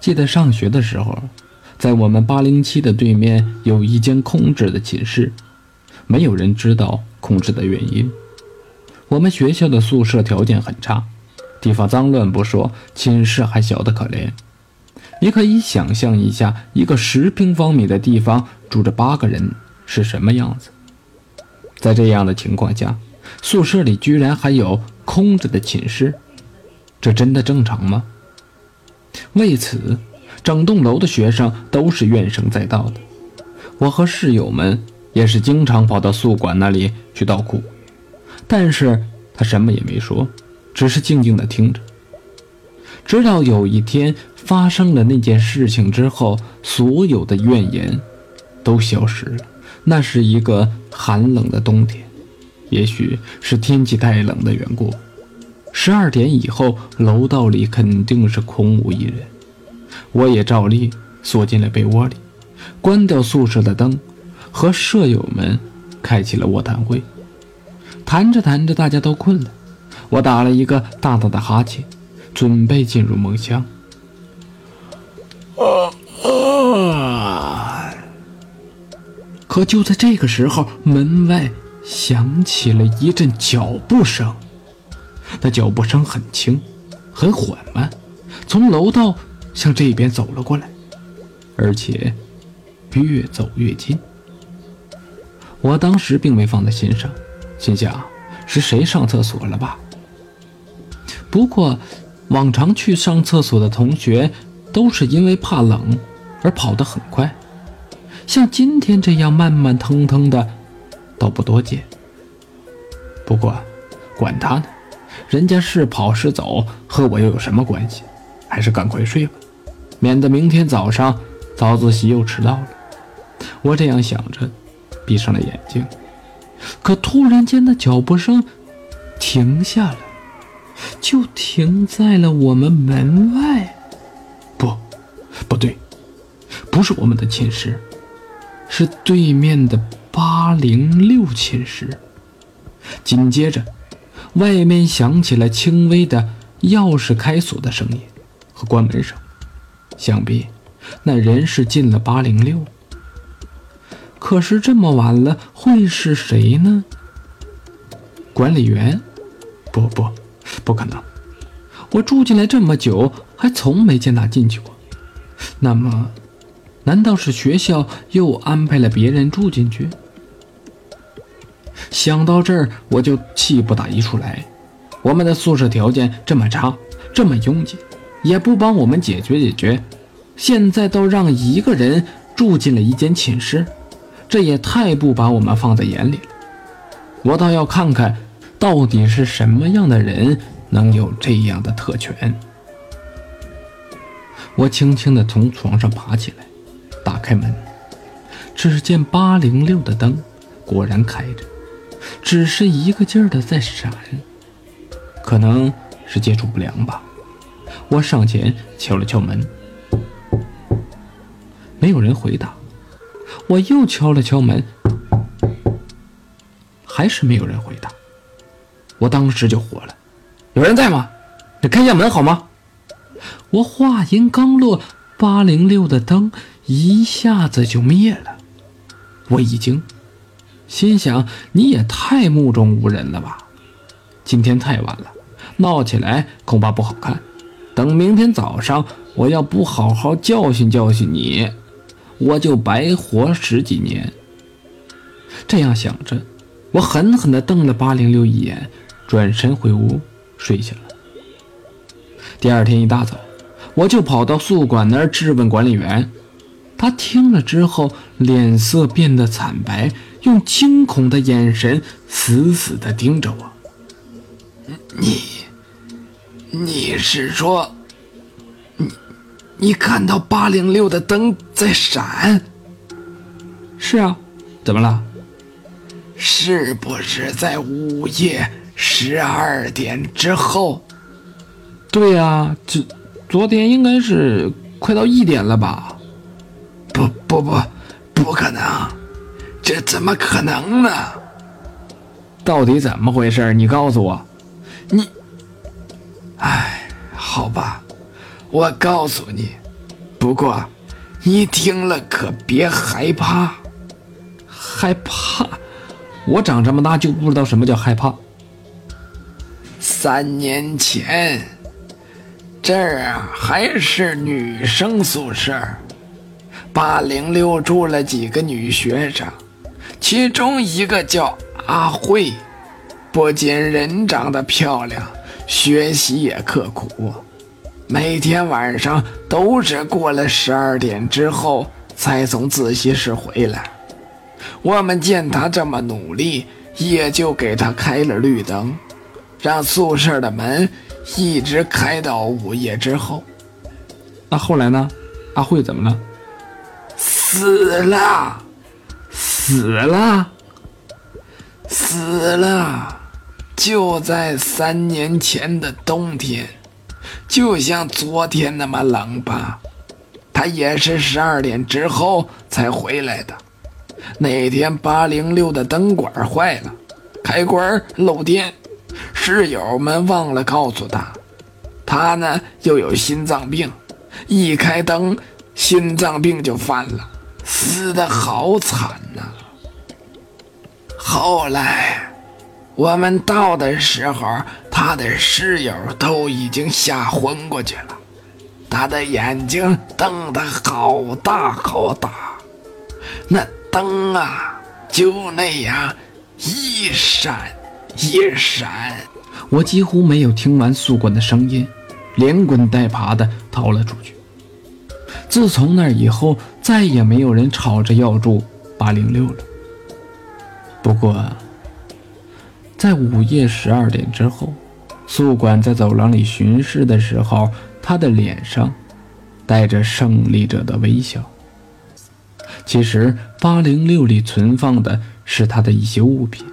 记得上学的时候，在我们八零七的对面有一间空置的寝室，没有人知道空置的原因。我们学校的宿舍条件很差，地方脏乱不说，寝室还小得可怜。你可以想象一下，一个十平方米的地方住着八个人是什么样子。在这样的情况下，宿舍里居然还有空着的寝室，这真的正常吗？为此，整栋楼的学生都是怨声载道的。我和室友们也是经常跑到宿管那里去倒哭，但是他什么也没说，只是静静的听着。直到有一天发生了那件事情之后，所有的怨言都消失了。那是一个寒冷的冬天，也许是天气太冷的缘故。十二点以后，楼道里肯定是空无一人。我也照例缩进了被窝里，关掉宿舍的灯，和舍友们开启了卧谈会。谈着谈着，大家都困了，我打了一个大大的哈欠，准备进入梦乡。可就在这个时候，门外响起了一阵脚步声。他脚步声很轻，很缓慢，从楼道向这边走了过来，而且越走越近。我当时并没放在心上，心想是谁上厕所了吧？不过，往常去上厕所的同学都是因为怕冷而跑得很快，像今天这样慢慢腾腾的，倒不多见。不过，管他呢。人家是跑是走，和我又有什么关系？还是赶快睡吧，免得明天早上早自习又迟到了。我这样想着，闭上了眼睛。可突然间，的脚步声停下了，就停在了我们门外。不，不对，不是我们的寝室，是对面的八零六寝室。紧接着。外面响起了轻微的钥匙开锁的声音和关门声，想必那人是进了八零六。可是这么晚了，会是谁呢？管理员？不不，不可能！我住进来这么久，还从没见他进去过。那么，难道是学校又安排了别人住进去？想到这儿，我就气不打一处来。我们的宿舍条件这么差，这么拥挤，也不帮我们解决解决，现在倒让一个人住进了一间寝室，这也太不把我们放在眼里了。我倒要看看，到底是什么样的人能有这样的特权。我轻轻地从床上爬起来，打开门，只见八零六的灯果然开着。只是一个劲儿的在闪，可能是接触不良吧。我上前敲了敲门，没有人回答。我又敲了敲门，还是没有人回答。我当时就火了：“有人在吗？你开下门好吗？”我话音刚落，八零六的灯一下子就灭了。我已经。心想你也太目中无人了吧！今天太晚了，闹起来恐怕不好看。等明天早上，我要不好好教训教训你，我就白活十几年。这样想着，我狠狠地瞪了八零六一眼，转身回屋睡下了。第二天一大早，我就跑到宿管那儿质问管理员。他听了之后，脸色变得惨白。用惊恐的眼神死死地盯着我。你，你是说，你，你看到八零六的灯在闪？是啊，怎么了？是不是在午夜十二点之后？对呀，这昨天应该是快到一点了吧？不不不，不可能。这怎么可能呢？到底怎么回事？你告诉我。你，哎，好吧，我告诉你，不过，你听了可别害怕。害怕？我长这么大就不知道什么叫害怕。三年前，这儿啊还是女生宿舍，八零六住了几个女学生，其中一个叫阿慧，不仅人长得漂亮，学习也刻苦，每天晚上都是过了十二点之后才从自习室回来。我们见她这么努力，也就给她开了绿灯。让宿舍的门一直开到午夜之后。那后来呢？阿慧怎么了？死了，死了，死了！就在三年前的冬天，就像昨天那么冷吧。他也是十二点之后才回来的。那天八零六的灯管坏了，开关漏电。室友们忘了告诉他，他呢又有心脏病，一开灯，心脏病就犯了，死的好惨呐。后来我们到的时候，他的室友都已经吓昏过去了，他的眼睛瞪得好大好大，那灯啊就那样一闪。一闪，我几乎没有听完宿管的声音，连滚带爬的逃了出去。自从那以后，再也没有人吵着要住八零六了。不过，在午夜十二点之后，宿管在走廊里巡视的时候，他的脸上带着胜利者的微笑。其实，八零六里存放的是他的一些物品。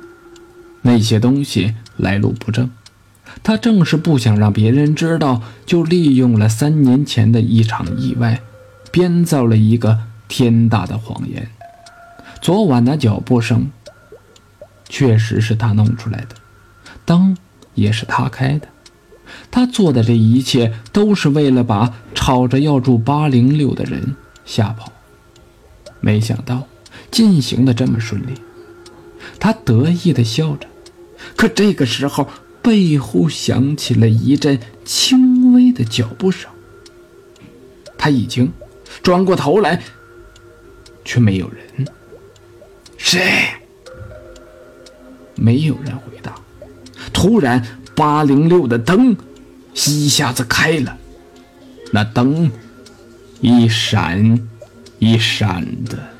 那些东西来路不正，他正是不想让别人知道，就利用了三年前的一场意外，编造了一个天大的谎言。昨晚的脚步声确实是他弄出来的，灯也是他开的，他做的这一切都是为了把吵着要住八零六的人吓跑。没想到进行的这么顺利，他得意地笑着。可这个时候，背后响起了一阵轻微的脚步声。他已经转过头来，却没有人。谁？没有人回答。突然，八零六的灯一下子开了，那灯一闪一闪的。